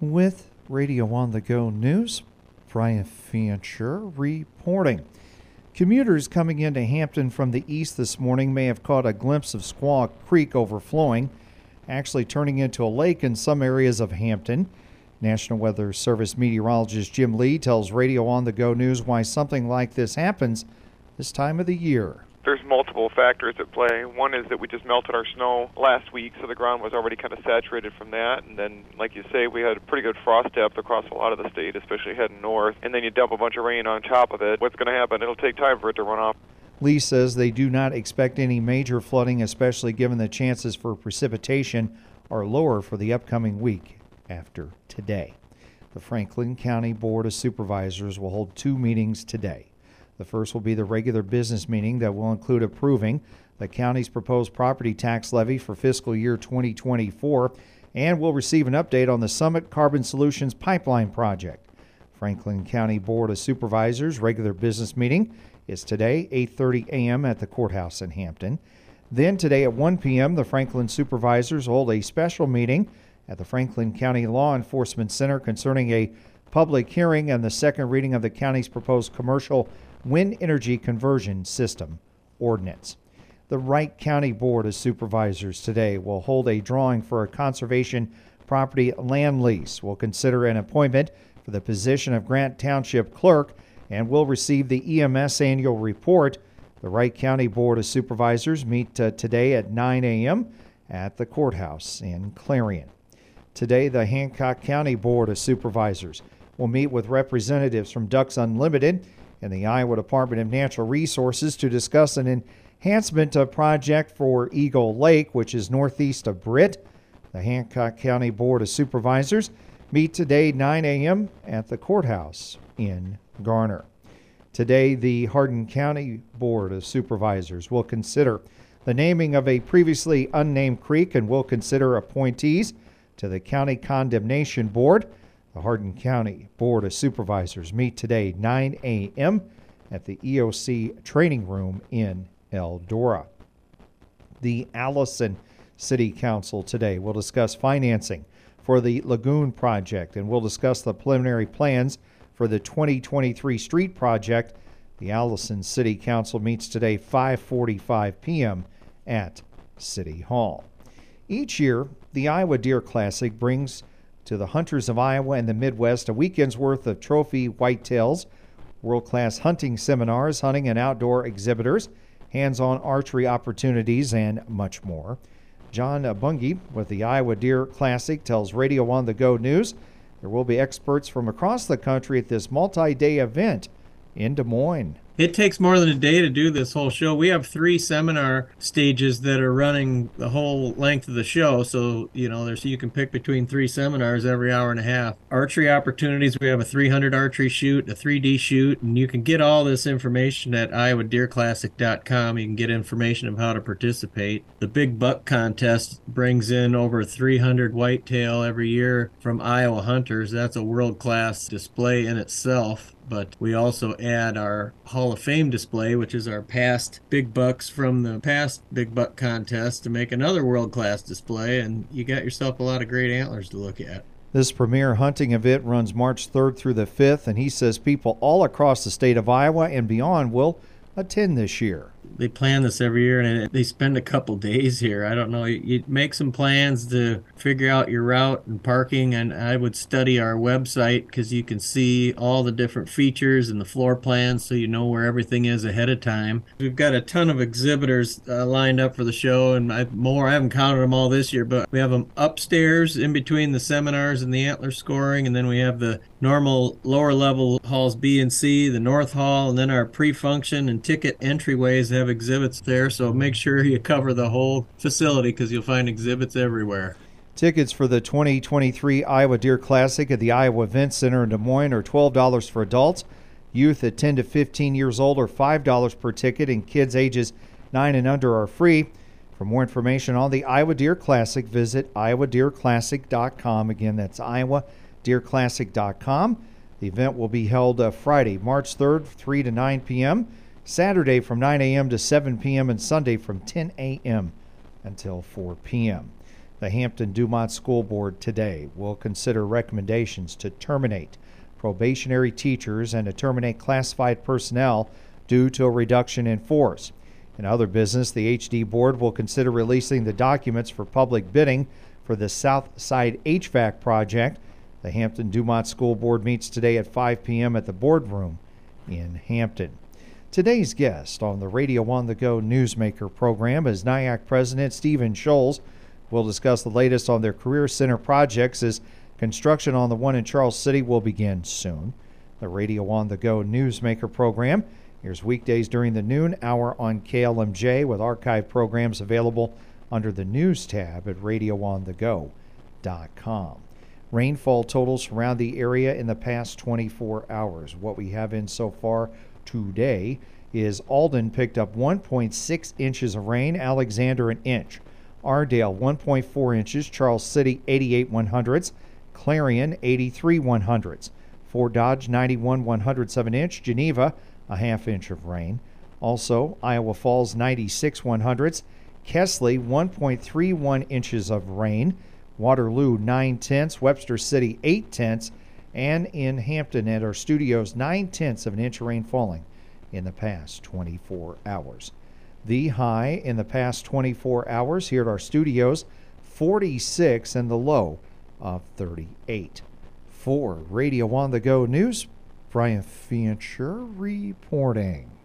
With Radio on the Go News, Brian Fancher reporting. Commuters coming into Hampton from the east this morning may have caught a glimpse of Squaw Creek overflowing, actually turning into a lake in some areas of Hampton. National Weather Service meteorologist Jim Lee tells Radio on the Go News why something like this happens this time of the year there's multiple factors at play. One is that we just melted our snow last week, so the ground was already kind of saturated from that. And then, like you say, we had a pretty good frost depth across a lot of the state, especially heading north. And then you dump a bunch of rain on top of it. What's going to happen? It'll take time for it to run off. Lee says they do not expect any major flooding, especially given the chances for precipitation are lower for the upcoming week after today. The Franklin County Board of Supervisors will hold two meetings today. The first will be the regular business meeting that will include approving the county's proposed property tax levy for fiscal year 2024 and will receive an update on the Summit Carbon Solutions pipeline project. Franklin County Board of Supervisors regular business meeting is today 8:30 a.m. at the courthouse in Hampton. Then today at 1 p.m. the Franklin supervisors hold a special meeting at the Franklin County Law Enforcement Center concerning a public hearing and the second reading of the county's proposed commercial Wind Energy Conversion System Ordinance. The Wright County Board of Supervisors today will hold a drawing for a conservation property land lease. Will consider an appointment for the position of Grant Township Clerk and will receive the EMS annual report. The Wright County Board of Supervisors meet uh, today at 9 a.m. at the courthouse in Clarion. Today, the Hancock County Board of Supervisors will meet with representatives from Ducks Unlimited and the Iowa Department of Natural Resources to discuss an enhancement project for Eagle Lake, which is northeast of Britt. The Hancock County Board of Supervisors meet today 9 a.m. at the courthouse in Garner. Today, the Hardin County Board of Supervisors will consider the naming of a previously unnamed creek and will consider appointees to the County Condemnation Board. The Hardin County Board of Supervisors meet today 9 a.m. at the EOC Training Room in Eldora. The Allison City Council today will discuss financing for the Lagoon project and will discuss the preliminary plans for the 2023 street project. The Allison City Council meets today 5:45 p.m. at City Hall. Each year, the Iowa Deer Classic brings to the hunters of Iowa and the Midwest a weekend's worth of trophy whitetails, world class hunting seminars, hunting and outdoor exhibitors, hands on archery opportunities, and much more. John Bungie with the Iowa Deer Classic tells Radio on the Go News there will be experts from across the country at this multi day event in Des Moines. It takes more than a day to do this whole show. We have three seminar stages that are running the whole length of the show. So, you know, there's you can pick between three seminars every hour and a half. Archery opportunities, we have a 300 archery shoot, a 3D shoot, and you can get all this information at iowadeerclassic.com. You can get information of how to participate. The Big Buck contest brings in over 300 whitetail every year from Iowa hunters. That's a world-class display in itself but we also add our Hall of Fame display, which is our past big bucks from the past big buck contest, to make another world class display, and you got yourself a lot of great antlers to look at. This premier hunting event runs March 3rd through the 5th, and he says people all across the state of Iowa and beyond will attend this year they plan this every year and they spend a couple days here. I don't know. You make some plans to figure out your route and parking, and I would study our website because you can see all the different features and the floor plans so you know where everything is ahead of time. We've got a ton of exhibitors uh, lined up for the show, and I, more. I haven't counted them all this year, but we have them upstairs in between the seminars and the antler scoring, and then we have the normal lower level halls B and C, the North Hall, and then our pre function and ticket entryways have exhibits there. So make sure you cover the whole facility because you'll find exhibits everywhere. Tickets for the 2023 Iowa Deer Classic at the Iowa Event Center in Des Moines are $12 for adults. Youth at 10 to 15 years old are $5 per ticket, and kids ages 9 and under are free. For more information on the Iowa Deer Classic, visit iowadeerclassic.com. Again, that's Iowa deerclassic.com. The event will be held uh, Friday, March 3rd, 3 to 9 p.m., Saturday from 9 a.m. to 7 p.m., and Sunday from 10 a.m. until 4 p.m. The Hampton Dumont School Board today will consider recommendations to terminate probationary teachers and to terminate classified personnel due to a reduction in force. In other business, the HD Board will consider releasing the documents for public bidding for the South Side HVAC project. The Hampton Dumont School Board meets today at 5 p.m. at the boardroom in Hampton. Today's guest on the Radio on the Go Newsmaker program is NIACC President Stephen Scholes. We'll discuss the latest on their Career Center projects as construction on the one in Charles City will begin soon. The Radio on the Go Newsmaker program airs weekdays during the noon hour on KLMJ with archive programs available under the News tab at radioonthego.com. Rainfall totals around the area in the past 24 hours. What we have in so far today is Alden picked up 1.6 inches of rain, Alexander an inch, Aredale 1.4 inches, Charles City 88 one hundredths, Clarion 83 one hundredths, Fort Dodge 91 one hundredths of an inch, Geneva a half inch of rain. Also, Iowa Falls 96 one hundredths, Kesley 1.31 inches of rain, Waterloo 9 tenths, Webster City 8 tenths, and in Hampton at our studios 9 tenths of an inch of rain falling in the past 24 hours. The high in the past 24 hours here at our studios 46 and the low of 38. For Radio on the Go News, Brian Fincher reporting.